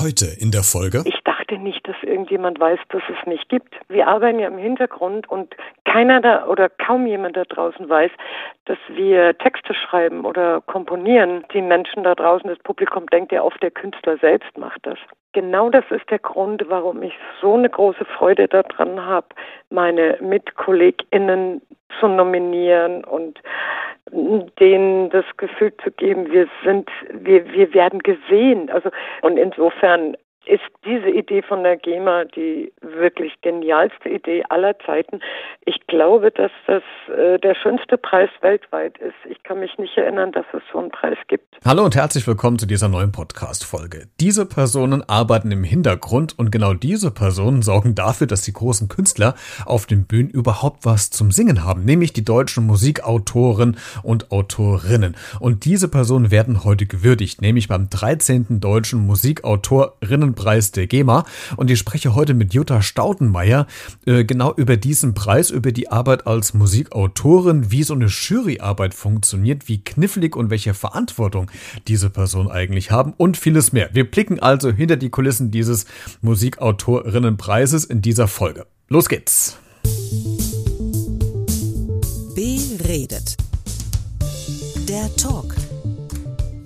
Heute in der Folge. Ich dachte nicht, dass irgendjemand weiß, dass es mich gibt. Wir arbeiten ja im Hintergrund und keiner da oder kaum jemand da draußen weiß, dass wir Texte schreiben oder komponieren. Die Menschen da draußen, das Publikum denkt ja oft, der Künstler selbst macht das. Genau das ist der Grund, warum ich so eine große Freude daran habe, meine MitkollegInnen zu nominieren und denen das Gefühl zu geben, wir sind, wir, wir werden gesehen. Also, und insofern ist diese Idee von der GEMA die wirklich genialste Idee aller Zeiten. Ich glaube, dass das äh, der schönste Preis weltweit ist. Ich kann mich nicht erinnern, dass es so einen Preis gibt. Hallo und herzlich willkommen zu dieser neuen Podcast-Folge. Diese Personen arbeiten im Hintergrund und genau diese Personen sorgen dafür, dass die großen Künstler auf den Bühnen überhaupt was zum Singen haben, nämlich die deutschen Musikautoren und Autorinnen. Und diese Personen werden heute gewürdigt, nämlich beim 13. Deutschen Musikautorinnen Preis der GEMA. Und ich spreche heute mit Jutta Staudenmeier äh, genau über diesen Preis, über die Arbeit als Musikautorin, wie so eine Juryarbeit funktioniert, wie knifflig und welche Verantwortung diese Person eigentlich haben und vieles mehr. Wir blicken also hinter die Kulissen dieses Musikautorinnenpreises in dieser Folge. Los geht's! Beredet. Der Talk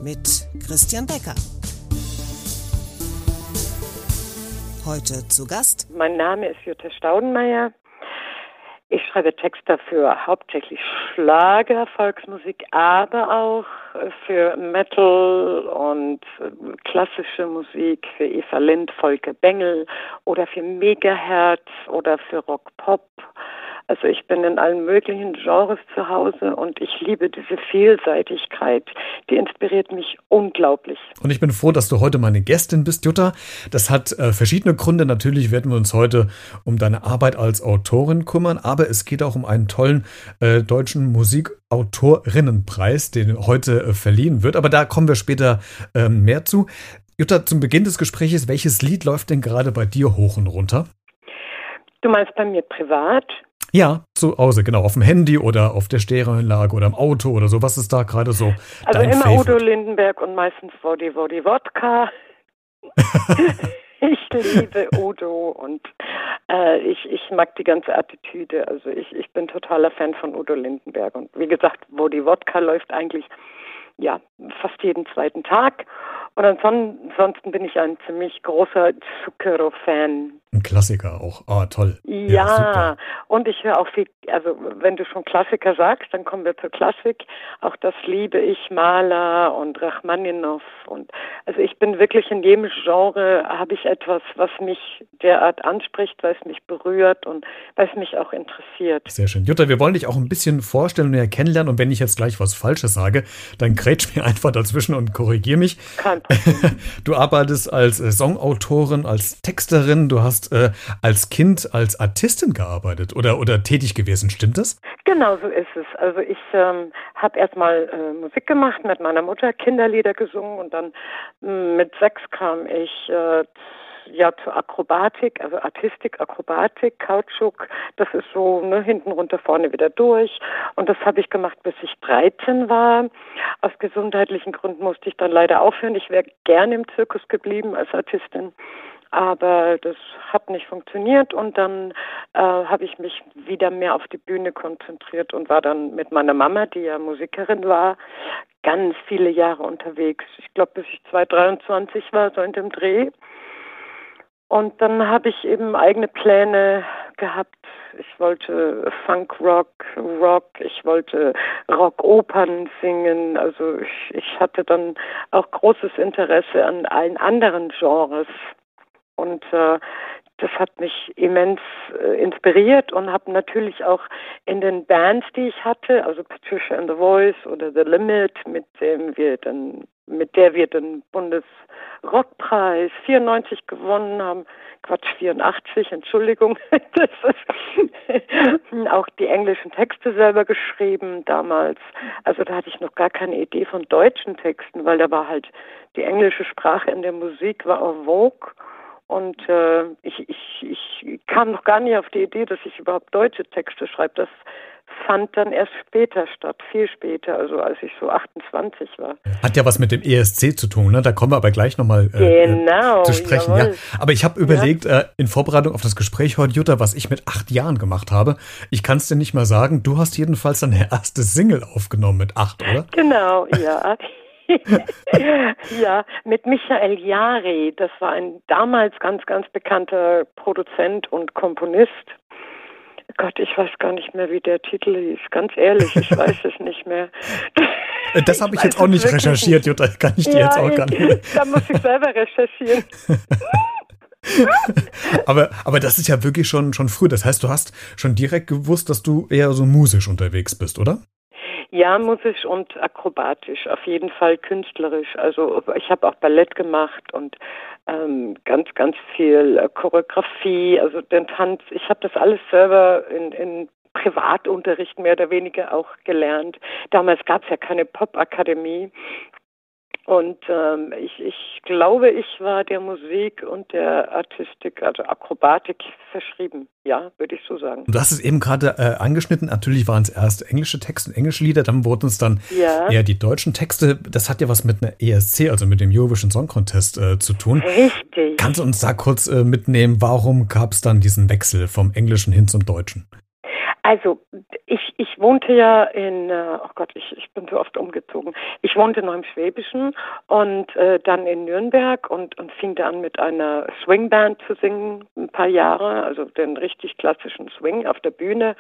mit Christian Becker. Heute zu Gast. Mein Name ist Jutta Staudenmeier. Ich schreibe Texte für hauptsächlich Schlager, Volksmusik, aber auch für Metal und klassische Musik, für Eva Lind, Volker Bengel oder für Megahertz oder für Rock Pop also ich bin in allen möglichen Genres zu Hause und ich liebe diese Vielseitigkeit. Die inspiriert mich unglaublich. Und ich bin froh, dass du heute meine Gästin bist, Jutta. Das hat äh, verschiedene Gründe. Natürlich werden wir uns heute um deine Arbeit als Autorin kümmern, aber es geht auch um einen tollen äh, deutschen Musikautorinnenpreis, den heute äh, verliehen wird. Aber da kommen wir später äh, mehr zu. Jutta, zum Beginn des Gesprächs, welches Lied läuft denn gerade bei dir hoch und runter? Du meinst bei mir privat? Ja, zu Hause, genau. Auf dem Handy oder auf der Stereoanlage oder im Auto oder so. Was ist da gerade so? Also dein immer Favorite? Udo Lindenberg und meistens Woddy Woddy Wodka. ich liebe Udo und äh, ich, ich mag die ganze Attitüde. Also ich, ich bin totaler Fan von Udo Lindenberg. Und wie gesagt, Woddy Wodka läuft eigentlich ja fast jeden zweiten Tag. Und ansonsten bin ich ein ziemlich großer Zucchero-Fan. Ein Klassiker auch. Ah, toll. Ja, ja und ich höre auch viel, also wenn du schon Klassiker sagst, dann kommen wir zur Klassik. Auch das liebe ich, Maler und Rachmaninow. Und also ich bin wirklich in jedem Genre habe ich etwas, was mich derart anspricht, weil es mich berührt und weil es mich auch interessiert. Sehr schön. Jutta, wir wollen dich auch ein bisschen vorstellen und näher kennenlernen. Und wenn ich jetzt gleich was Falsches sage, dann grätsch mir einfach dazwischen und korrigier mich. Kein Du arbeitest als Songautorin, als Texterin, du hast äh, als Kind als Artistin gearbeitet oder, oder tätig gewesen, stimmt das? Genau so ist es. Also ich ähm, habe erstmal äh, Musik gemacht mit meiner Mutter, Kinderlieder gesungen und dann mh, mm, mit sechs kam ich äh, ja zur Akrobatik, also Artistik, Akrobatik, Kautschuk. Das ist so ne, hinten runter, vorne wieder durch. Und das habe ich gemacht, bis ich 13 war. Aus gesundheitlichen Gründen musste ich dann leider aufhören. Ich wäre gerne im Zirkus geblieben als Artistin aber das hat nicht funktioniert und dann äh, habe ich mich wieder mehr auf die Bühne konzentriert und war dann mit meiner Mama, die ja Musikerin war, ganz viele Jahre unterwegs. Ich glaube, bis ich 223 war, so in dem Dreh. Und dann habe ich eben eigene Pläne gehabt. Ich wollte Funk Rock, Rock, ich wollte Rock-Opern singen. Also ich, ich hatte dann auch großes Interesse an allen anderen Genres. Und äh, das hat mich immens äh, inspiriert und habe natürlich auch in den Bands, die ich hatte, also Patricia and the Voice oder The Limit, mit dem wir dann, mit der wir den Bundesrockpreis 94 gewonnen haben, Quatsch 84, Entschuldigung, das ist auch die englischen Texte selber geschrieben damals. Also da hatte ich noch gar keine Idee von deutschen Texten, weil da war halt die englische Sprache in der Musik war en vogue und äh, ich, ich, ich kam noch gar nicht auf die Idee, dass ich überhaupt deutsche Texte schreibe. Das fand dann erst später statt, viel später, also als ich so 28 war. Hat ja was mit dem ESC zu tun, ne? Da kommen wir aber gleich nochmal äh, genau, zu sprechen. Ja. Aber ich habe überlegt, ja. äh, in Vorbereitung auf das Gespräch heute, Jutta, was ich mit acht Jahren gemacht habe. Ich kann es dir nicht mal sagen. Du hast jedenfalls deine erste Single aufgenommen mit acht, oder? Genau, ja. ja, mit Michael Jari. Das war ein damals ganz, ganz bekannter Produzent und Komponist. Gott, ich weiß gar nicht mehr, wie der Titel hieß. Ganz ehrlich, ich weiß es nicht mehr. Das habe ich, ich jetzt auch nicht recherchiert, Jutta. Kann ich dir ja, jetzt auch gar nicht. Da muss ich selber recherchieren. aber, aber das ist ja wirklich schon, schon früh. Das heißt, du hast schon direkt gewusst, dass du eher so musisch unterwegs bist, oder? Ja, musisch und akrobatisch, auf jeden Fall künstlerisch. Also ich habe auch Ballett gemacht und ähm, ganz, ganz viel äh, Choreografie, also den Tanz. Ich habe das alles selber in, in Privatunterricht mehr oder weniger auch gelernt. Damals gab es ja keine Popakademie. Und ähm, ich, ich glaube, ich war der Musik und der Artistik, also Akrobatik verschrieben. Ja, würde ich so sagen. Du hast es eben gerade äh, angeschnitten. Natürlich waren es erst englische Texte und englische Lieder, dann wurden es dann ja. eher die deutschen Texte. Das hat ja was mit einer ESC, also mit dem Eurovision Song Contest äh, zu tun. Richtig. Kannst du uns da kurz äh, mitnehmen, warum gab es dann diesen Wechsel vom Englischen hin zum Deutschen? Also ich, ich wohnte ja in, äh, oh Gott, ich, ich bin so oft umgezogen. Ich wohnte noch im Schwäbischen und äh, dann in Nürnberg und, und fing dann mit einer Swingband zu singen, ein paar Jahre, also den richtig klassischen Swing auf der Bühne,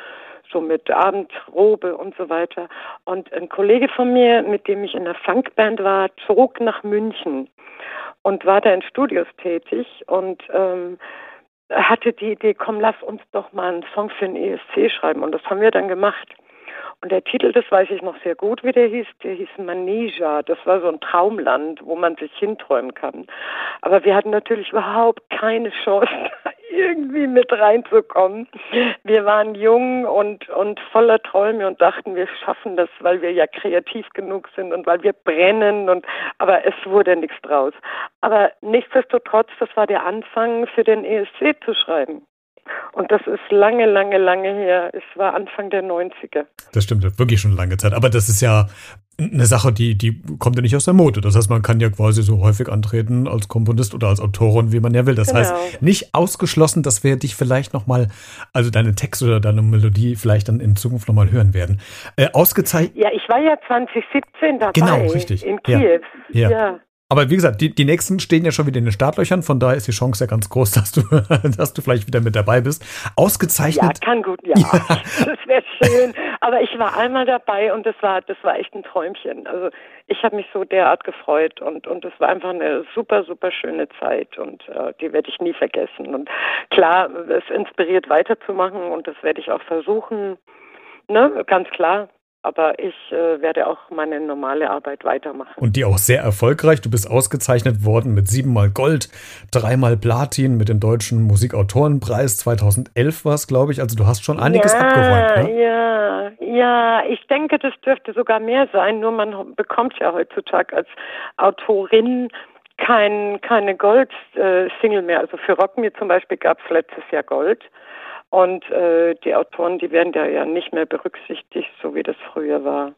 so mit Abendrobe und so weiter. Und ein Kollege von mir, mit dem ich in der Funkband war, zog nach München und war da in Studios tätig und ähm, hatte die Idee, komm, lass uns doch mal einen Song für den ESC schreiben. Und das haben wir dann gemacht. Und der Titel, das weiß ich noch sehr gut, wie der hieß, der hieß Manesia. Das war so ein Traumland, wo man sich hinträumen kann. Aber wir hatten natürlich überhaupt keine Chance, irgendwie mit reinzukommen. Wir waren jung und, und voller Träume und dachten, wir schaffen das, weil wir ja kreativ genug sind und weil wir brennen und, aber es wurde nichts draus. Aber nichtsdestotrotz, das war der Anfang für den ESC zu schreiben. Und das ist lange, lange, lange her. Es war Anfang der 90er. Das stimmt, wirklich schon lange Zeit. Aber das ist ja eine Sache, die, die kommt ja nicht aus der Mode. Das heißt, man kann ja quasi so häufig antreten als Komponist oder als Autorin, wie man ja will. Das genau. heißt, nicht ausgeschlossen, dass wir dich vielleicht nochmal, also deine Texte oder deine Melodie vielleicht dann in Zukunft nochmal hören werden. Äh, ausgezeichnet. Ja, ich war ja 2017 dabei. Genau, richtig. In Kiew. Ja. ja. ja. Aber wie gesagt, die, die nächsten stehen ja schon wieder in den Startlöchern, von daher ist die Chance ja ganz groß, dass du, dass du vielleicht wieder mit dabei bist. Ausgezeichnet. Ja, kann gut, ja. ja. Das wäre schön. Aber ich war einmal dabei und das war, das war echt ein Träumchen. Also ich habe mich so derart gefreut und und es war einfach eine super, super schöne Zeit und äh, die werde ich nie vergessen. Und klar, es inspiriert weiterzumachen und das werde ich auch versuchen. Ne, ganz klar aber ich äh, werde auch meine normale Arbeit weitermachen. Und die auch sehr erfolgreich. Du bist ausgezeichnet worden mit siebenmal Gold, dreimal Platin mit dem Deutschen Musikautorenpreis. 2011 war es, glaube ich. Also du hast schon einiges ja, abgeräumt. Ne? Ja, ja. Ich denke, das dürfte sogar mehr sein. Nur man bekommt ja heutzutage als Autorin kein, keine Gold-Single mehr. Also für Rock mir zum Beispiel gab es letztes Jahr Gold. Und äh, die Autoren, die werden da ja nicht mehr berücksichtigt, so wie das früher war.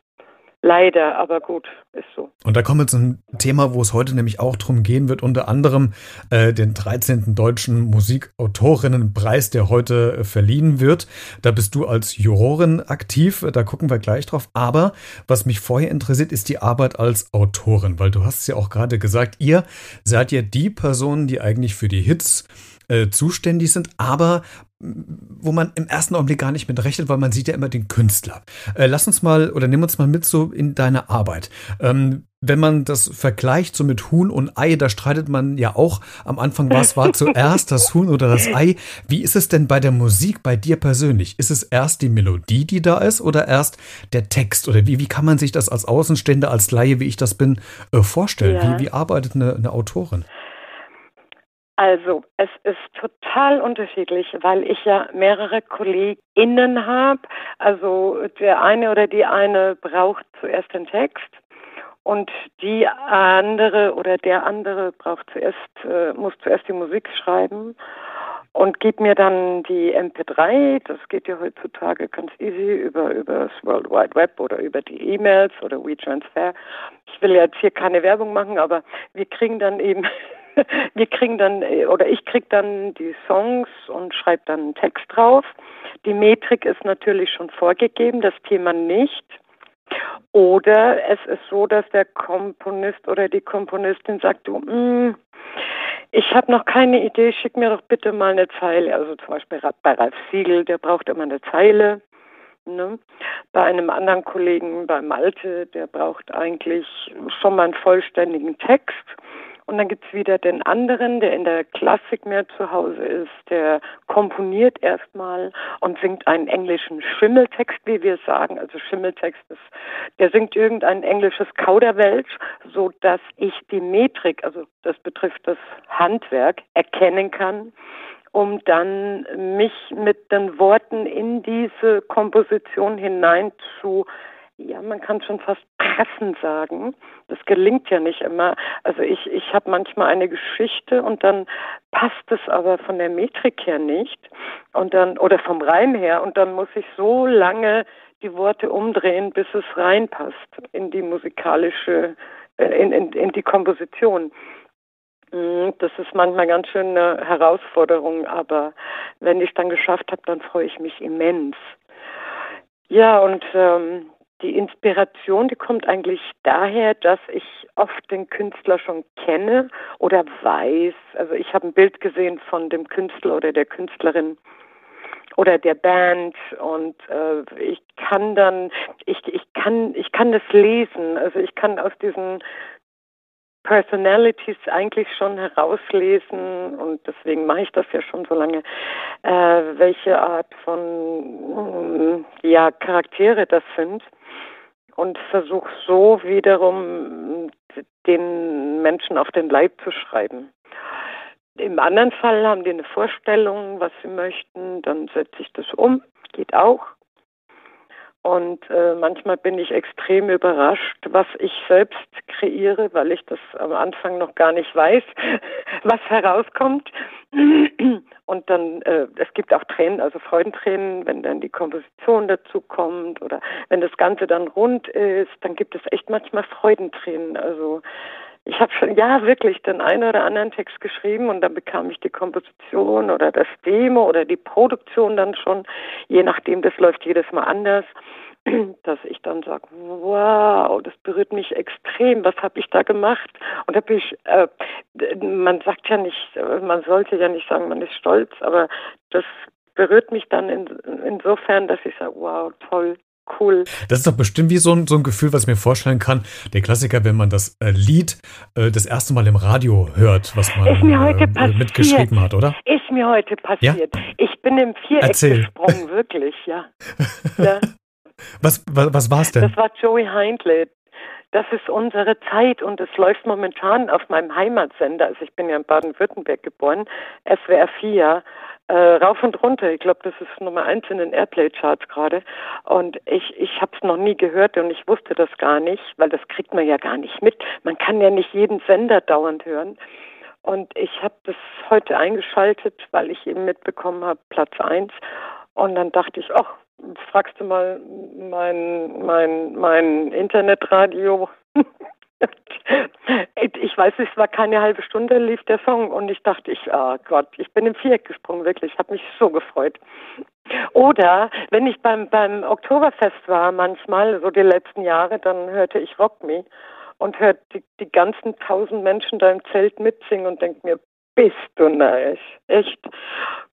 Leider, aber gut, ist so. Und da kommen wir zu einem Thema, wo es heute nämlich auch darum gehen wird, unter anderem äh, den 13. Deutschen Musikautorinnenpreis, der heute äh, verliehen wird. Da bist du als Jurorin aktiv, da gucken wir gleich drauf. Aber was mich vorher interessiert, ist die Arbeit als Autorin, weil du hast es ja auch gerade gesagt, ihr seid ja die Personen, die eigentlich für die Hits äh, zuständig sind, aber wo man im ersten Augenblick gar nicht mit rechnet, weil man sieht ja immer den Künstler. Äh, lass uns mal oder nimm uns mal mit so in deine Arbeit. Ähm, wenn man das vergleicht so mit Huhn und Ei, da streitet man ja auch am Anfang, was war zuerst, das Huhn oder das Ei. Wie ist es denn bei der Musik bei dir persönlich? Ist es erst die Melodie, die da ist oder erst der Text? Oder wie, wie kann man sich das als Außenstehender, als Laie, wie ich das bin, äh, vorstellen? Ja. Wie, wie arbeitet eine, eine Autorin? Also, es ist total unterschiedlich, weil ich ja mehrere KollegInnen habe. Also, der eine oder die eine braucht zuerst den Text und die andere oder der andere braucht zuerst, äh, muss zuerst die Musik schreiben. und gebe mir dann die MP3, das geht ja heutzutage ganz easy über, über das World Wide Web oder über die E-Mails oder WeTransfer. Ich will jetzt hier keine Werbung machen, aber wir kriegen dann eben wir kriegen dann, oder ich krieg dann die Songs und schreibe dann einen Text drauf. Die Metrik ist natürlich schon vorgegeben, das Thema nicht. Oder es ist so, dass der Komponist oder die Komponistin sagt, du, mh, mm, ich habe noch keine Idee, schick mir doch bitte mal eine Zeile. Also zum Beispiel bei Ralf Siegel, der braucht immer eine Zeile. Ne? Bei einem anderen Kollegen, bei Malte, der braucht eigentlich schon mal einen vollständigen Text. Und dann gibt's wieder den anderen, der in der Klassik mehr zu Hause ist, der komponiert erstmal und singt einen englischen Schimmeltext, wie wir sagen. Also Schimmeltext ist, der singt irgendein englisches Kauderwelsch, so dass ich die Metrik, also das betrifft das Handwerk, erkennen kann um dann mich mit den Worten in diese Komposition hinein zu ja, man kann schon fast pressen sagen. Das gelingt ja nicht immer. Also ich, ich habe manchmal eine Geschichte und dann passt es aber von der Metrik her nicht und dann oder vom Reim her und dann muss ich so lange die Worte umdrehen, bis es reinpasst in die musikalische, äh, in, in, in die Komposition. Mm, das ist manchmal ganz schön eine Herausforderung, aber wenn ich es dann geschafft habe, dann freue ich mich immens. Ja, und ähm, die Inspiration, die kommt eigentlich daher, dass ich oft den Künstler schon kenne oder weiß. Also ich habe ein Bild gesehen von dem Künstler oder der Künstlerin oder der Band und äh, ich kann dann ich ich kann ich kann das lesen also ich kann aus diesen Personalities eigentlich schon herauslesen und deswegen mache ich das ja schon so lange, äh, welche Art von ja Charaktere das sind und versuche so wiederum den Menschen auf den Leib zu schreiben. Im anderen Fall haben die eine Vorstellung, was sie möchten, dann setze ich das um, geht auch. Und äh, manchmal bin ich extrem überrascht, was ich selbst kreiere, weil ich das am Anfang noch gar nicht weiß, was herauskommt. Und dann, äh, es gibt auch Tränen, also Freudentränen, wenn dann die Komposition dazu kommt oder wenn das Ganze dann rund ist, dann gibt es echt manchmal Freudentränen. Also ich habe schon, ja, wirklich den einen oder anderen Text geschrieben und dann bekam ich die Komposition oder das Demo oder die Produktion dann schon, je nachdem, das läuft jedes Mal anders, dass ich dann sage, wow, das berührt mich extrem, was habe ich da gemacht? Und bin ich, äh, man sagt ja nicht, man sollte ja nicht sagen, man ist stolz, aber das berührt mich dann in, insofern, dass ich sage, wow, toll, cool. Das ist doch bestimmt wie so ein, so ein Gefühl, was ich mir vorstellen kann. Der Klassiker, wenn man das äh, Lied äh, das erste Mal im Radio hört, was man äh, mitgeschrieben hat, oder? Ist mir heute passiert. Ja? Ich bin im Viereck Erzähl. gesprungen, wirklich, ja. ja. Was, was, was war es denn? Das war Joey Hindley. Das ist unsere Zeit und es läuft momentan auf meinem Heimatsender. Also ich bin ja in Baden-Württemberg geboren, SWR 4 äh, rauf und runter. Ich glaube, das ist Nummer eins in den Airplay-Charts gerade. Und ich, ich habe es noch nie gehört und ich wusste das gar nicht, weil das kriegt man ja gar nicht mit. Man kann ja nicht jeden Sender dauernd hören. Und ich habe das heute eingeschaltet, weil ich eben mitbekommen habe, Platz eins. Und dann dachte ich, ach, fragst du mal mein, mein, mein Internetradio. ich weiß, es war keine halbe Stunde, lief der Song und ich dachte, ich, oh Gott, ich bin im Viereck gesprungen, wirklich, ich habe mich so gefreut. Oder wenn ich beim, beim Oktoberfest war, manchmal, so die letzten Jahre, dann hörte ich Rock Me und hört die, die ganzen tausend Menschen da im Zelt mitsingen und denke mir, bist du narrisch, echt.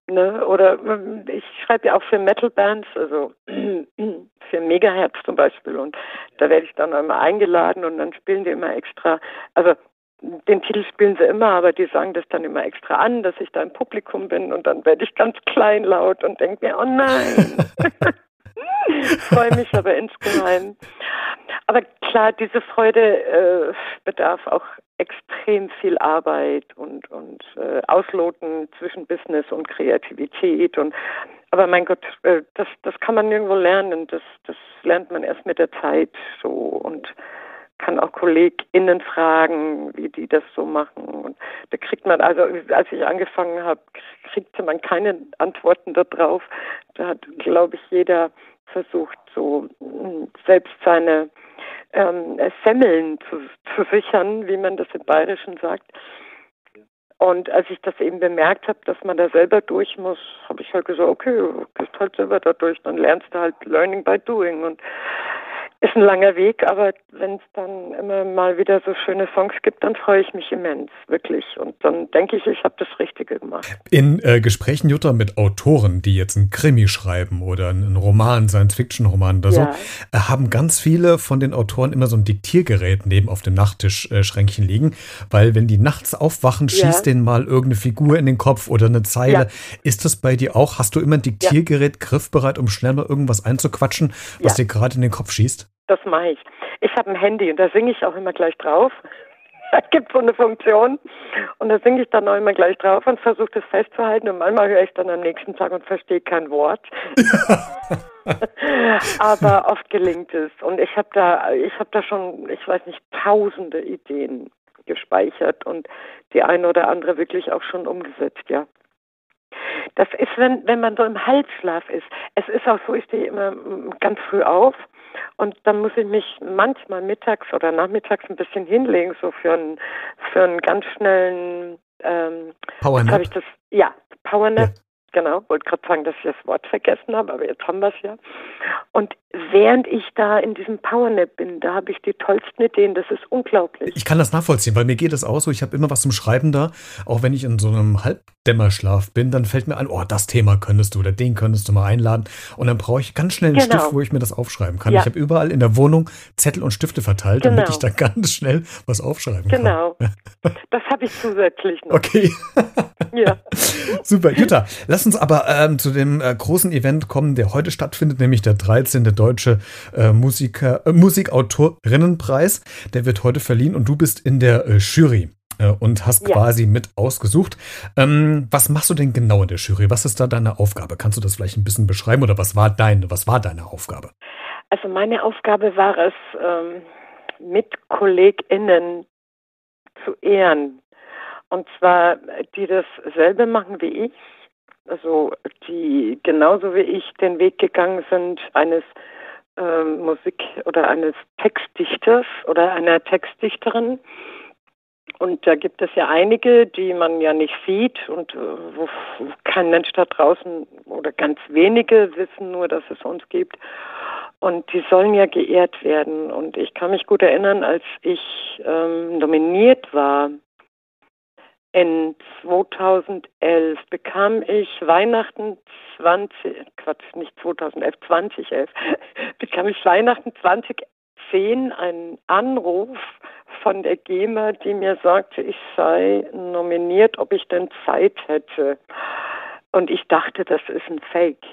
Ne? Oder ich schreibe ja auch für Metal-Bands, also für Megahertz zum Beispiel. Und da werde ich dann einmal eingeladen und dann spielen die immer extra, also den Titel spielen sie immer, aber die sagen das dann immer extra an, dass ich da im Publikum bin und dann werde ich ganz kleinlaut und denke mir, oh nein. freue mich aber insgeheim. Aber klar, diese Freude äh, bedarf auch extrem viel Arbeit und, und äh, Ausloten zwischen Business und Kreativität und aber mein Gott, äh, das, das kann man nirgendwo lernen. Das, das lernt man erst mit der Zeit so und kann auch KollegInnen fragen, wie die das so machen. Und da kriegt man, also als ich angefangen habe, kriegte man keine Antworten darauf. Da hat, glaube ich, jeder versucht, so hm, selbst seine ähm, Semmeln zu, zu sichern, wie man das im Bayerischen sagt. Und als ich das eben bemerkt habe, dass man da selber durch muss, habe ich halt gesagt, okay, du gehst halt selber da durch, dann lernst du halt Learning by Doing. Und ist ein langer Weg, aber wenn es dann immer mal wieder so schöne Songs gibt, dann freue ich mich immens, wirklich. Und dann denke ich, ich habe das Richtige gemacht. In äh, Gesprächen, Jutta, mit Autoren, die jetzt einen Krimi schreiben oder einen Roman, Science-Fiction-Roman oder ja. so, äh, haben ganz viele von den Autoren immer so ein Diktiergerät neben auf dem Nachttischschränkchen äh, liegen, weil wenn die nachts aufwachen, ja. schießt denen mal irgendeine Figur in den Kopf oder eine Zeile. Ja. Ist das bei dir auch? Hast du immer ein Diktiergerät griffbereit, um schnell mal irgendwas einzuquatschen, was dir gerade in den Kopf schießt? Das mache ich. Ich habe ein Handy und da singe ich auch immer gleich drauf. Da gibt so eine Funktion und da singe ich dann auch immer gleich drauf und versuche das festzuhalten und manchmal höre ich dann am nächsten Tag und verstehe kein Wort. Aber oft gelingt es und ich habe da, ich habe da schon, ich weiß nicht, tausende Ideen gespeichert und die eine oder andere wirklich auch schon umgesetzt, ja. Das ist, wenn, wenn man so im Halbschlaf ist. Es ist auch so, ich stehe immer ganz früh auf und dann muss ich mich manchmal mittags oder nachmittags ein bisschen hinlegen, so für einen, für einen ganz schnellen ähm, Powernap. Ich das, ja, Powernap. Ja. Genau, wollte gerade sagen, dass ich das Wort vergessen habe, aber jetzt haben wir es ja. Und während ich da in diesem Powernap bin, da habe ich die tollsten Ideen. Das ist unglaublich. Ich kann das nachvollziehen, weil mir geht es auch so. Ich habe immer was zum Schreiben da. Auch wenn ich in so einem Halbdämmerschlaf bin, dann fällt mir ein, oh, das Thema könntest du oder den könntest du mal einladen. Und dann brauche ich ganz schnell einen genau. Stift, wo ich mir das aufschreiben kann. Ja. Ich habe überall in der Wohnung Zettel und Stifte verteilt, genau. damit ich da ganz schnell was aufschreiben genau. kann. Genau. Das habe ich zusätzlich noch. Okay. ja. Super. Jutta, lass uns aber ähm, zu dem äh, großen Event kommen, der heute stattfindet, nämlich der 13. Deutsche äh, Musiker, äh, Musikautorinnenpreis. Der wird heute verliehen und du bist in der äh, Jury äh, und hast ja. quasi mit ausgesucht. Ähm, was machst du denn genau in der Jury? Was ist da deine Aufgabe? Kannst du das vielleicht ein bisschen beschreiben oder was war deine, was war deine Aufgabe? Also meine Aufgabe war es, ähm, mit KollegInnen zu ehren. Und zwar, die dasselbe machen wie ich, also die genauso wie ich den Weg gegangen sind eines äh, Musik oder eines Textdichters oder einer Textdichterin. Und da gibt es ja einige, die man ja nicht sieht und äh, wo kein Mensch da draußen oder ganz wenige wissen nur, dass es uns gibt. Und die sollen ja geehrt werden. Und ich kann mich gut erinnern, als ich ähm, nominiert war in 2011 bekam ich Weihnachten 20, Quatsch, nicht 2011, 2011, bekam ich Weihnachten 2010 einen Anruf von der GEMA, die mir sagte, ich sei nominiert, ob ich denn Zeit hätte. Und ich dachte, das ist ein Fake.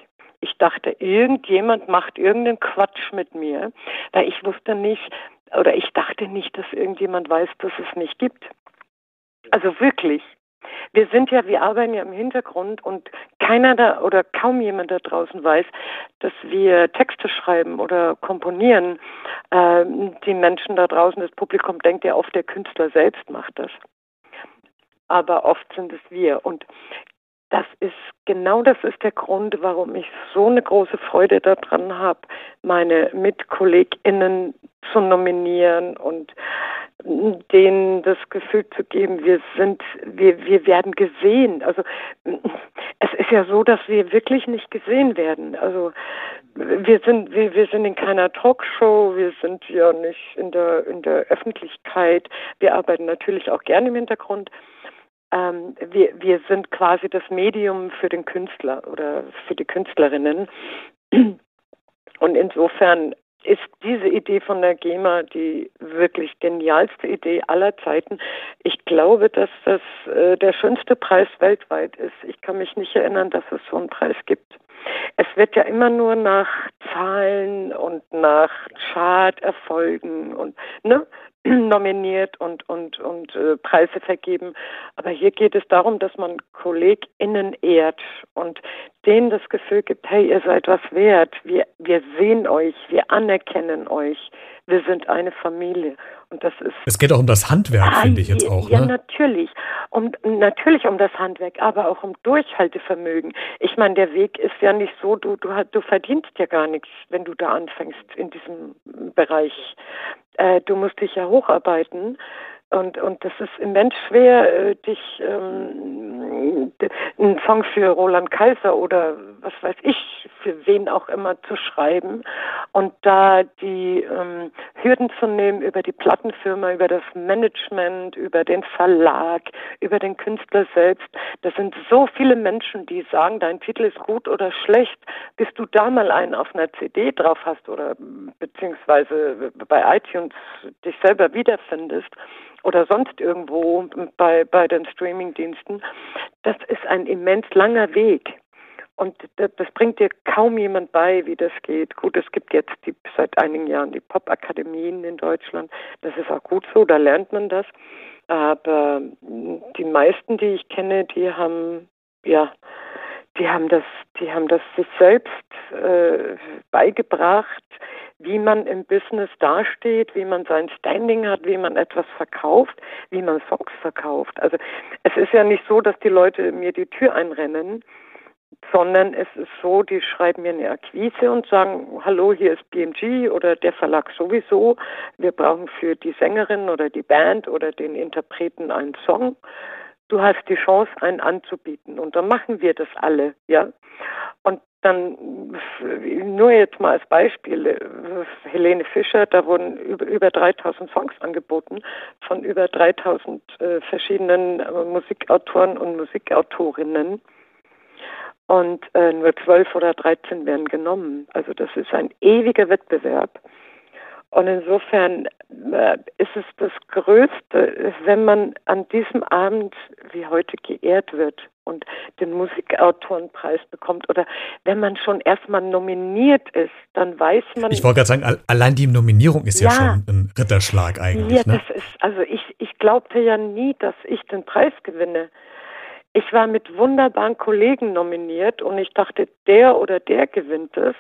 Ich dachte, irgendjemand macht irgendeinen Quatsch mit mir, weil ich wusste nicht, oder ich dachte nicht, dass irgendjemand weiß, dass es mich gibt. Also wirklich. Wir sind ja, wir arbeiten ja im Hintergrund und keiner da oder kaum jemand da draußen weiß, dass wir Texte schreiben oder komponieren. Ähm, die Menschen da draußen, das Publikum denkt ja oft, der Künstler selbst macht das. Aber oft sind es wir. Und das ist genau das ist der Grund, warum ich so eine große Freude daran habe, meine MitkollegInnen zu nominieren und denen das Gefühl zu geben, wir sind, wir, wir werden gesehen. Also es ist ja so, dass wir wirklich nicht gesehen werden. Also wir sind, wir, wir sind in keiner Talkshow, wir sind ja nicht in der, in der Öffentlichkeit. Wir arbeiten natürlich auch gerne im Hintergrund. Ähm, wir, wir sind quasi das Medium für den Künstler oder für die Künstlerinnen. Und insofern ist diese Idee von der GEMA die wirklich genialste Idee aller Zeiten. Ich glaube, dass das äh, der schönste Preis weltweit ist. Ich kann mich nicht erinnern, dass es so einen Preis gibt. Es wird ja immer nur nach Zahlen und nach Charterfolgen und ne, nominiert und und und äh, Preise vergeben. Aber hier geht es darum, dass man KollegInnen ehrt und denen das Gefühl gibt, hey, ihr seid was wert. Wir wir sehen euch, wir anerkennen euch. Wir sind eine Familie. Und das ist. Es geht auch um das Handwerk, ah, finde ich jetzt auch. Ja, ne? natürlich. Um, natürlich um das Handwerk, aber auch um Durchhaltevermögen. Ich meine, der Weg ist ja nicht so, du, du, du verdienst ja gar nichts, wenn du da anfängst in diesem Bereich. Äh, du musst dich ja hocharbeiten. Und, und das ist immens schwer, äh, dich ähm, einen Song für Roland Kaiser oder was weiß ich, für wen auch immer zu schreiben und da die ähm, Hürden zu nehmen über die Plattenfirma, über das Management, über den Verlag, über den Künstler selbst. Das sind so viele Menschen, die sagen, dein Titel ist gut oder schlecht, bis du da mal einen auf einer CD drauf hast oder beziehungsweise bei iTunes dich selber wiederfindest oder sonst irgendwo bei, bei den Streamingdiensten, das ist ein immens langer Weg. Und das, bringt dir kaum jemand bei, wie das geht. Gut, es gibt jetzt die, seit einigen Jahren die Pop-Akademien in Deutschland. Das ist auch gut so, da lernt man das. Aber die meisten, die ich kenne, die haben, ja, die haben das, die haben das sich selbst äh, beigebracht, wie man im Business dasteht, wie man sein Standing hat, wie man etwas verkauft, wie man Songs verkauft. Also es ist ja nicht so, dass die Leute mir die Tür einrennen, sondern es ist so, die schreiben mir eine Akquise und sagen, hallo, hier ist BMG oder der Verlag sowieso, wir brauchen für die Sängerin oder die Band oder den Interpreten einen Song. Du hast die Chance, einen anzubieten und dann machen wir das alle, ja. Und dann nur jetzt mal als Beispiel, Helene Fischer, da wurden über, über 3000 Songs angeboten von über 3000 äh, verschiedenen äh, Musikautoren und Musikautorinnen. Und äh, nur 12 oder 13 werden genommen. Also das ist ein ewiger Wettbewerb. Und insofern äh, ist es das Größte, wenn man an diesem Abend wie heute geehrt wird und den Musikautorenpreis bekommt oder wenn man schon erstmal nominiert ist, dann weiß man. Ich wollte gerade sagen, allein die Nominierung ist ja, ja, schon ein Ritterschlag eigentlich. Ja, ne? das ist, also ich, ich glaubte ja nie, dass ich den Preis gewinne. Ich war mit wunderbaren Kollegen nominiert und ich dachte, der oder der gewinnt es.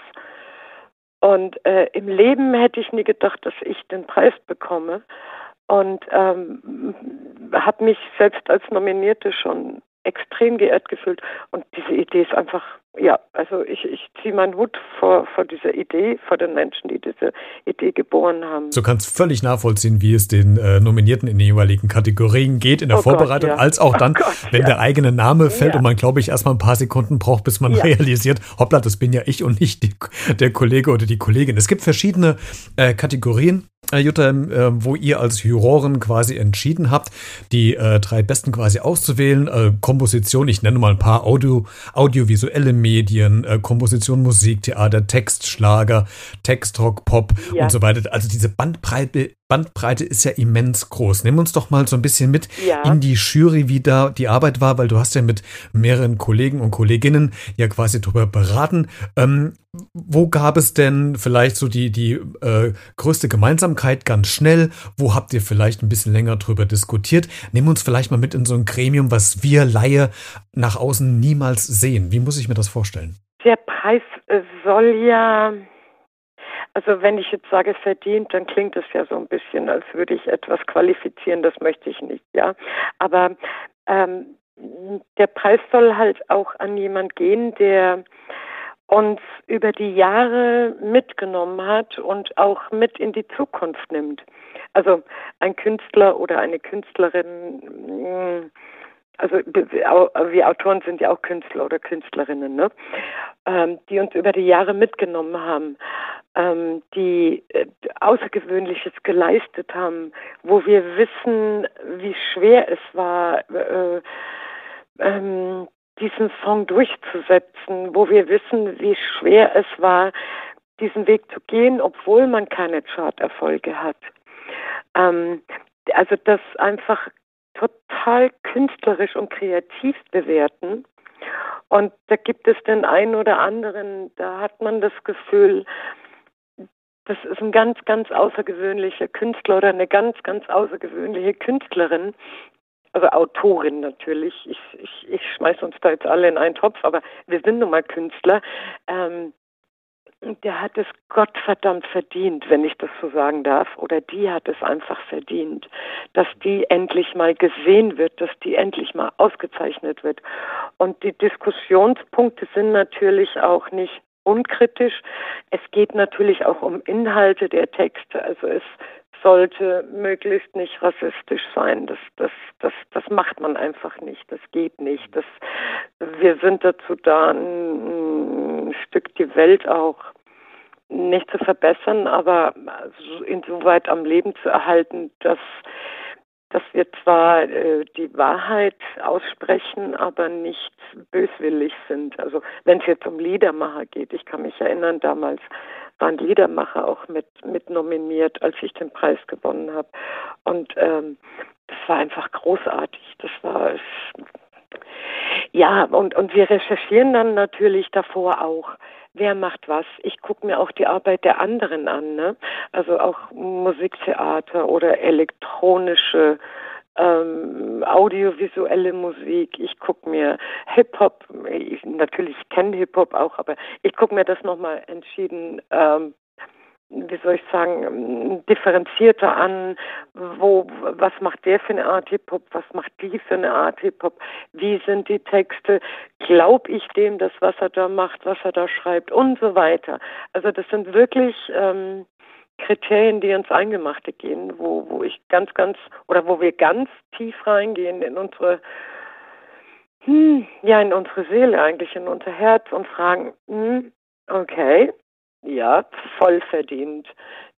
Und äh, im Leben hätte ich nie gedacht, dass ich den Preis bekomme. Und ähm, habe mich selbst als Nominierte schon extrem geehrt gefühlt. Und diese Idee ist einfach, ja, also ich, ich ziehe meinen Hut vor, vor dieser Idee, vor den Menschen, die diese Idee geboren haben. Du kannst völlig nachvollziehen, wie es den äh, Nominierten in den jeweiligen Kategorien geht, in der oh Vorbereitung, Gott, ja. als auch dann, oh Gott, wenn ja. der eigene Name fällt ja. und man, glaube ich, erstmal ein paar Sekunden braucht, bis man realisiert, hoppla, das bin ja ich und nicht die, der Kollege oder die Kollegin. Es gibt verschiedene äh, Kategorien äh, Jutta, äh, wo ihr als Juroren quasi entschieden habt, die äh, drei besten quasi auszuwählen. Äh, Komposition, ich nenne mal ein paar Audio, audiovisuelle Medien, äh, Komposition, Musik, Theater, Text, Schlager, Textrock, Pop ja. und so weiter. Also diese Bandbreite Bandbreite ist ja immens groß. Nimm uns doch mal so ein bisschen mit ja. in die Jury, wie da die Arbeit war, weil du hast ja mit mehreren Kollegen und Kolleginnen ja quasi darüber beraten. Ähm, wo gab es denn vielleicht so die, die äh, größte Gemeinsamkeit ganz schnell? Wo habt ihr vielleicht ein bisschen länger drüber diskutiert? Nimm uns vielleicht mal mit in so ein Gremium, was wir Laie nach außen niemals sehen. Wie muss ich mir das vorstellen? Der Preis äh, soll ja also wenn ich jetzt sage verdient, dann klingt es ja so ein bisschen, als würde ich etwas qualifizieren. Das möchte ich nicht, ja. Aber ähm, der Preis soll halt auch an jemand gehen, der uns über die Jahre mitgenommen hat und auch mit in die Zukunft nimmt. Also ein Künstler oder eine Künstlerin also wir Autoren sind ja auch Künstler oder Künstlerinnen, ne? Ähm, die uns über die Jahre mitgenommen haben, ähm, die äh, Außergewöhnliches geleistet haben, wo wir wissen, wie schwer es war, äh, ähm, diesen Song durchzusetzen, wo wir wissen, wie schwer es war, diesen Weg zu gehen, obwohl man keine Charterfolge hat. Ähm, also das einfach total künstlerisch und kreativ bewerten. Und da gibt es den einen oder anderen, da hat man das Gefühl, das ist ein ganz, ganz außergewöhnlicher Künstler oder eine ganz, ganz außergewöhnliche Künstlerin, also Autorin natürlich. Ich, ich, ich schmeiß uns da jetzt alle in einen Topf, aber wir sind nun mal Künstler. Ähm, der hat es Gottverdammt verdient, wenn ich das so sagen darf, oder die hat es einfach verdient, dass die endlich mal gesehen wird, dass die endlich mal ausgezeichnet wird. Und die Diskussionspunkte sind natürlich auch nicht unkritisch. Es geht natürlich auch um Inhalte der Texte. Also es sollte möglichst nicht rassistisch sein. Das, das, das, das macht man einfach nicht. Das geht nicht. Das, wir sind dazu da, ein, Stück die Welt auch nicht zu verbessern, aber insoweit am Leben zu erhalten, dass dass wir zwar äh, die Wahrheit aussprechen, aber nicht böswillig sind. Also wenn es jetzt um Liedermacher geht, ich kann mich erinnern, damals waren Liedermacher auch mit, mit nominiert, als ich den Preis gewonnen habe. Und ähm, das war einfach großartig. Das war ja und und wir recherchieren dann natürlich davor auch wer macht was. Ich gucke mir auch die Arbeit der anderen an, ne? Also auch Musiktheater oder elektronische ähm, audiovisuelle Musik. Ich gucke mir Hip-Hop, natürlich kenne Hip-Hop auch, aber ich gucke mir das nochmal entschieden ähm, wie soll ich sagen, differenzierter an, wo, was macht der für eine Art Hip-Hop, was macht die für eine Art Hip-Hop, wie sind die Texte, glaub ich dem das, was er da macht, was er da schreibt und so weiter. Also das sind wirklich ähm, Kriterien, die ins Eingemachte gehen, wo, wo ich ganz, ganz, oder wo wir ganz tief reingehen in unsere hm, ja, in unsere Seele eigentlich, in unser Herz und fragen, hm, okay, ja, voll verdient.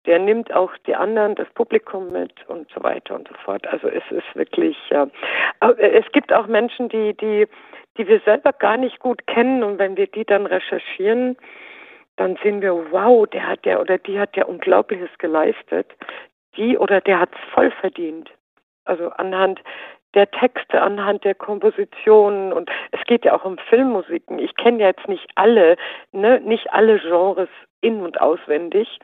Der nimmt auch die anderen, das Publikum mit und so weiter und so fort. Also es ist wirklich, äh, es gibt auch Menschen, die, die, die wir selber gar nicht gut kennen und wenn wir die dann recherchieren, dann sehen wir, wow, der hat ja oder die hat ja Unglaubliches geleistet. Die oder der hat es voll verdient. Also anhand der Texte, anhand der Kompositionen und es geht ja auch um Filmmusiken. Ich kenne ja jetzt nicht alle, ne, nicht alle Genres in- und auswendig.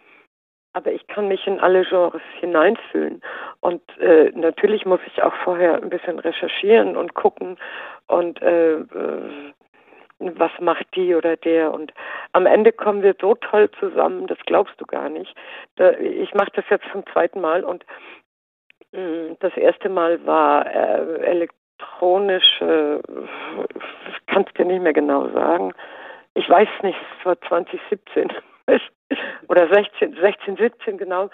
Aber ich kann mich in alle Genres hineinfühlen. Und äh, natürlich muss ich auch vorher ein bisschen recherchieren und gucken und äh, äh, was macht die oder der. Und am Ende kommen wir so toll zusammen, das glaubst du gar nicht. Ich mache das jetzt zum zweiten Mal und hm, das erste Mal war äh, elektronische, äh, kannst dir nicht mehr genau sagen. Ich weiß nicht, es war 2017 oder 16, 16, 17 genau,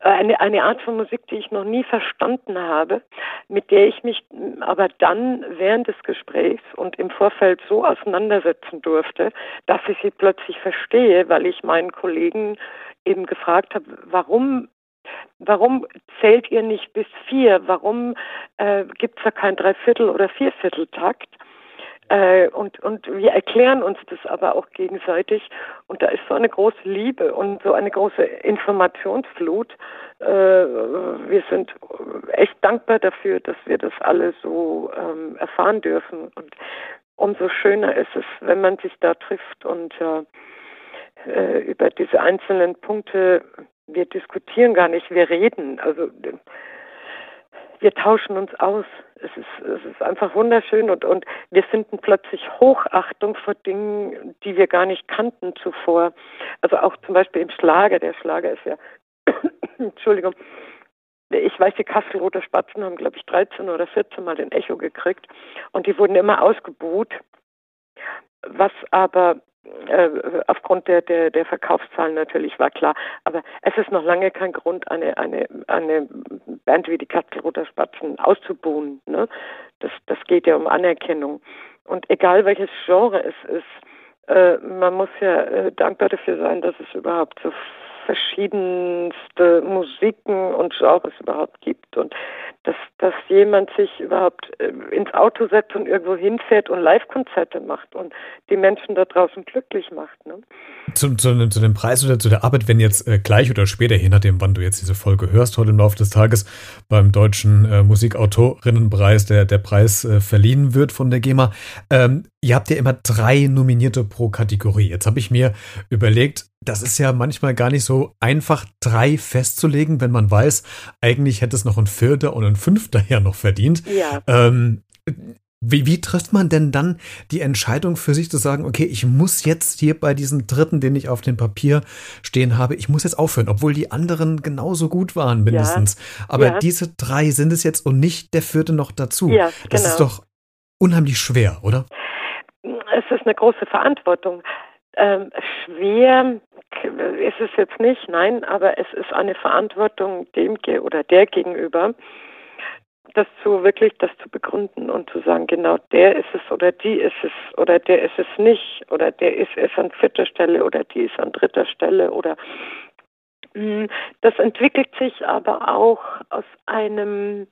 eine, eine Art von Musik, die ich noch nie verstanden habe, mit der ich mich aber dann während des Gesprächs und im Vorfeld so auseinandersetzen durfte, dass ich sie plötzlich verstehe, weil ich meinen Kollegen eben gefragt habe, warum Warum zählt ihr nicht bis vier? Warum äh, gibt es da kein Dreiviertel- oder Viervierteltakt? Äh, und, und wir erklären uns das aber auch gegenseitig. Und da ist so eine große Liebe und so eine große Informationsflut. Äh, wir sind echt dankbar dafür, dass wir das alle so ähm, erfahren dürfen. Und umso schöner ist es, wenn man sich da trifft und äh, äh über diese einzelnen Punkte, wir diskutieren gar nicht, wir reden. Also wir tauschen uns aus. Es ist, es ist einfach wunderschön und, und wir finden plötzlich Hochachtung vor Dingen, die wir gar nicht kannten zuvor. Also auch zum Beispiel im Schlager. Der Schlager ist ja, Entschuldigung, ich weiß, die Kastelroter Spatzen haben, glaube ich, 13 oder 14 Mal den Echo gekriegt und die wurden immer ausgebuht. Was aber äh, aufgrund der, der, der Verkaufszahlen natürlich war klar. Aber es ist noch lange kein Grund, eine, eine, eine Band wie die Katzelroter Spatzen auszubuhen. Ne? Das, das geht ja um Anerkennung. Und egal welches Genre es ist, äh, man muss ja äh, dankbar dafür sein, dass es überhaupt so verschiedenste Musiken und Genres überhaupt gibt und dass, dass jemand sich überhaupt äh, ins Auto setzt und irgendwo hinfährt und Live-Konzerte macht und die Menschen da draußen glücklich macht. Ne? Zu, zu, zu, dem Preis oder zu der Arbeit, wenn jetzt äh, gleich oder später, je nachdem, wann du jetzt diese Folge hörst, heute im Laufe des Tages beim Deutschen äh, Musikautorinnenpreis der, der Preis äh, verliehen wird von der GEMA. Ähm, ihr habt ja immer drei Nominierte pro Kategorie. Jetzt habe ich mir überlegt, das ist ja manchmal gar nicht so einfach, drei festzulegen, wenn man weiß, eigentlich hätte es noch ein Vierter und ein Fünfter ja noch verdient. Ja. Ähm, wie, wie trifft man denn dann die Entscheidung für sich zu sagen, okay, ich muss jetzt hier bei diesem dritten, den ich auf dem Papier stehen habe, ich muss jetzt aufhören, obwohl die anderen genauso gut waren mindestens. Ja. Aber ja. diese drei sind es jetzt und nicht der vierte noch dazu. Ja, genau. Das ist doch unheimlich schwer, oder? Es ist eine große Verantwortung. Ähm, schwer ist es jetzt nicht, nein, aber es ist eine Verantwortung dem oder der gegenüber, das zu wirklich das zu begründen und zu sagen, genau der ist es oder die ist es oder der ist es nicht oder der ist es an vierter Stelle oder die ist an dritter Stelle oder hm, das entwickelt sich aber auch aus einem,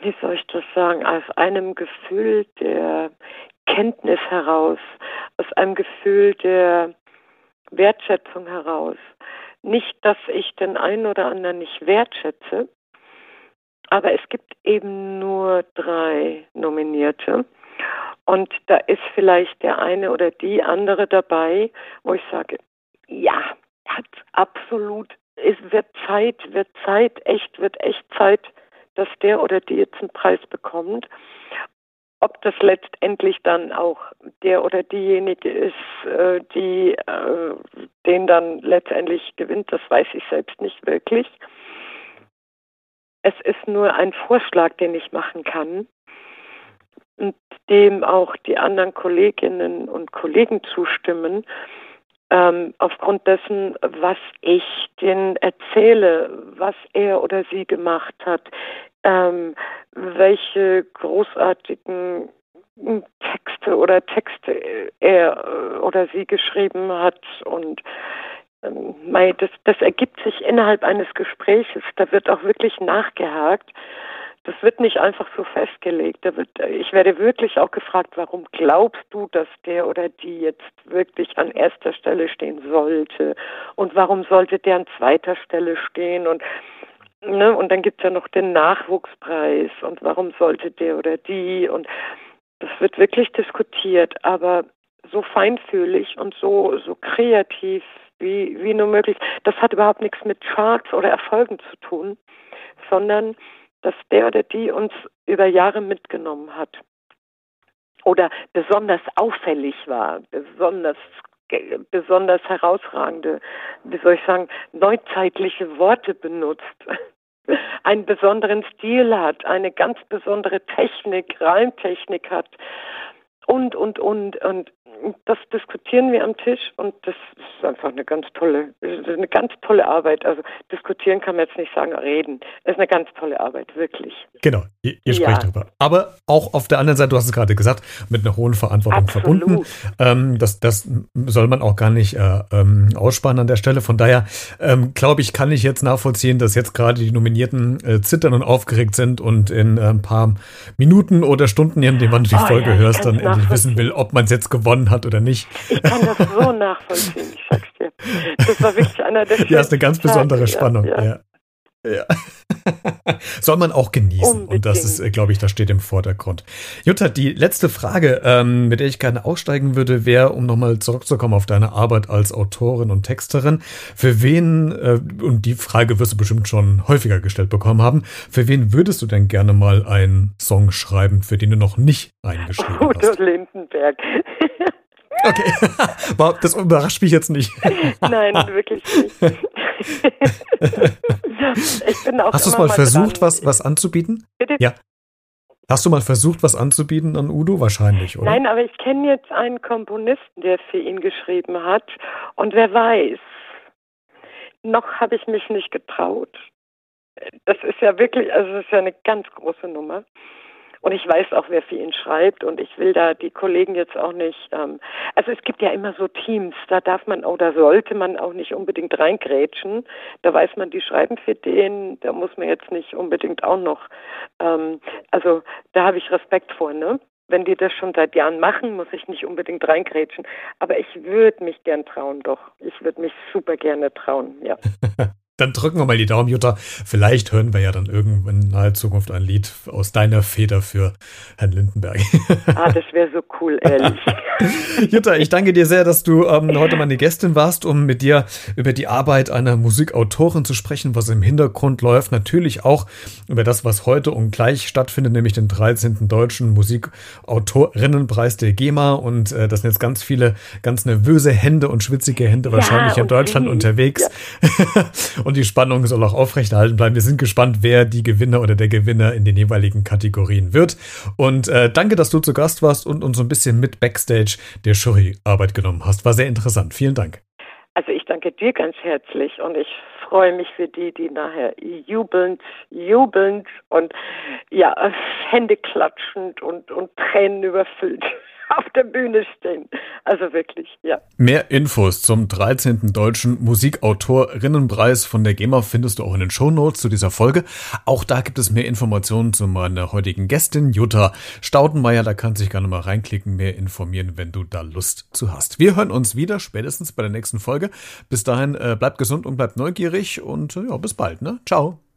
wie soll ich das sagen, aus einem Gefühl der Kenntnis heraus, aus einem Gefühl der Wertschätzung heraus. Nicht, dass ich den einen oder anderen nicht wertschätze, aber es gibt eben nur drei Nominierte. Und da ist vielleicht der eine oder die andere dabei, wo ich sage, ja, hat absolut, es wird Zeit, wird Zeit, echt, wird echt Zeit, dass der oder die jetzt einen Preis bekommt. Ob das letztendlich dann auch der oder diejenige ist, äh, die äh, den dann letztendlich gewinnt, das weiß ich selbst nicht wirklich. Es ist nur ein Vorschlag, den ich machen kann und dem auch die anderen Kolleginnen und Kollegen zustimmen, ähm, aufgrund dessen, was ich denen erzähle, was er oder sie gemacht hat, ähm, welche großartigen Texte oder Texte er oder sie geschrieben hat und ähm, das, das ergibt sich innerhalb eines Gespräches. Da wird auch wirklich nachgehakt. Das wird nicht einfach so festgelegt. Wird, ich werde wirklich auch gefragt, warum glaubst du, dass der oder die jetzt wirklich an erster Stelle stehen sollte? Und warum sollte der an zweiter Stelle stehen? Und, ne, und dann gibt es ja noch den Nachwuchspreis. Und warum sollte der oder die? Und das wird wirklich diskutiert, aber so feinfühlig und so, so kreativ wie, wie nur möglich. Das hat überhaupt nichts mit Charts oder Erfolgen zu tun, sondern dass der oder die uns über Jahre mitgenommen hat oder besonders auffällig war, besonders besonders herausragende, wie soll ich sagen, neuzeitliche Worte benutzt, einen besonderen Stil hat, eine ganz besondere Technik, Reimtechnik hat und, und, und. Und das diskutieren wir am Tisch und das ist einfach eine ganz tolle, eine ganz tolle Arbeit. Also diskutieren kann man jetzt nicht sagen, reden. Es ist eine ganz tolle Arbeit, wirklich. Genau, ihr, ihr sprecht ja. darüber. Aber auch auf der anderen Seite, du hast es gerade gesagt, mit einer hohen Verantwortung Absolut. verbunden. Ähm, das, das soll man auch gar nicht äh, ähm, aussparen an der Stelle. Von daher ähm, glaube ich, kann ich jetzt nachvollziehen, dass jetzt gerade die Nominierten äh, zittern und aufgeregt sind und in äh, ein paar Minuten oder Stunden, in denen man die oh, Folge ja, hörst, dann endlich wissen will, ob man es jetzt gewonnen hat oder nicht. Ich kann das so nachvollziehen, ich sag's dir. Das war wirklich einer der Ja, ist eine ganz besondere Tage, Spannung. Ja, ja. Ja. Soll man auch genießen. Unbedingt. Und das ist, äh, glaube ich, das steht im Vordergrund. Jutta, die letzte Frage, ähm, mit der ich gerne aussteigen würde, wäre, um nochmal zurückzukommen auf deine Arbeit als Autorin und Texterin. Für wen, äh, und die Frage wirst du bestimmt schon häufiger gestellt bekommen haben, für wen würdest du denn gerne mal einen Song schreiben, für den du noch nicht eingeschrieben Udo hast? Udo Lindenberg. Okay, das überrascht mich jetzt nicht. Nein, wirklich nicht. Hast du es mal versucht, was, was anzubieten? Bitte? Ja. Hast du mal versucht, was anzubieten an Udo? Wahrscheinlich, oder? Nein, aber ich kenne jetzt einen Komponisten, der für ihn geschrieben hat. Und wer weiß, noch habe ich mich nicht getraut. Das ist ja wirklich, also es ist ja eine ganz große Nummer. Und ich weiß auch, wer für ihn schreibt und ich will da die Kollegen jetzt auch nicht, ähm, also es gibt ja immer so Teams, da darf man oder sollte man auch nicht unbedingt reingrätschen. Da weiß man, die schreiben für den, da muss man jetzt nicht unbedingt auch noch, ähm, also da habe ich Respekt vor, ne? Wenn die das schon seit Jahren machen, muss ich nicht unbedingt reingrätschen. Aber ich würde mich gern trauen, doch. Ich würde mich super gerne trauen, ja. Dann drücken wir mal die Daumen, Jutta. Vielleicht hören wir ja dann irgendwann in naher Zukunft ein Lied aus deiner Feder für Herrn Lindenberg. Ah, das wäre so cool, ehrlich. Jutta, ich danke dir sehr, dass du ähm, heute meine Gästin warst, um mit dir über die Arbeit einer Musikautorin zu sprechen, was im Hintergrund läuft. Natürlich auch über das, was heute und gleich stattfindet, nämlich den 13. Deutschen Musikautorinnenpreis der GEMA. Und äh, das sind jetzt ganz viele ganz nervöse Hände und schwitzige Hände wahrscheinlich ja, in Deutschland unterwegs. Ja. und die Spannung soll auch aufrechterhalten bleiben. Wir sind gespannt, wer die Gewinner oder der Gewinner in den jeweiligen Kategorien wird. Und äh, danke, dass du zu Gast warst und uns so ein bisschen mit Backstage der Juryarbeit genommen hast. War sehr interessant. Vielen Dank. Also ich danke dir ganz herzlich und ich freue mich für die, die nachher jubelnd, jubelnd und ja, Hände klatschend und, und Tränen überfüllt auf der Bühne stehen. Also wirklich, ja. Mehr Infos zum 13. Deutschen Musikautorinnenpreis von der GEMA findest du auch in den Shownotes zu dieser Folge. Auch da gibt es mehr Informationen zu meiner heutigen Gästin, Jutta Staudenmeier. Da kannst du dich gerne mal reinklicken, mehr informieren, wenn du da Lust zu hast. Wir hören uns wieder spätestens bei der nächsten Folge. Bis dahin, äh, bleibt gesund und bleibt neugierig und äh, ja, bis bald. Ne? Ciao.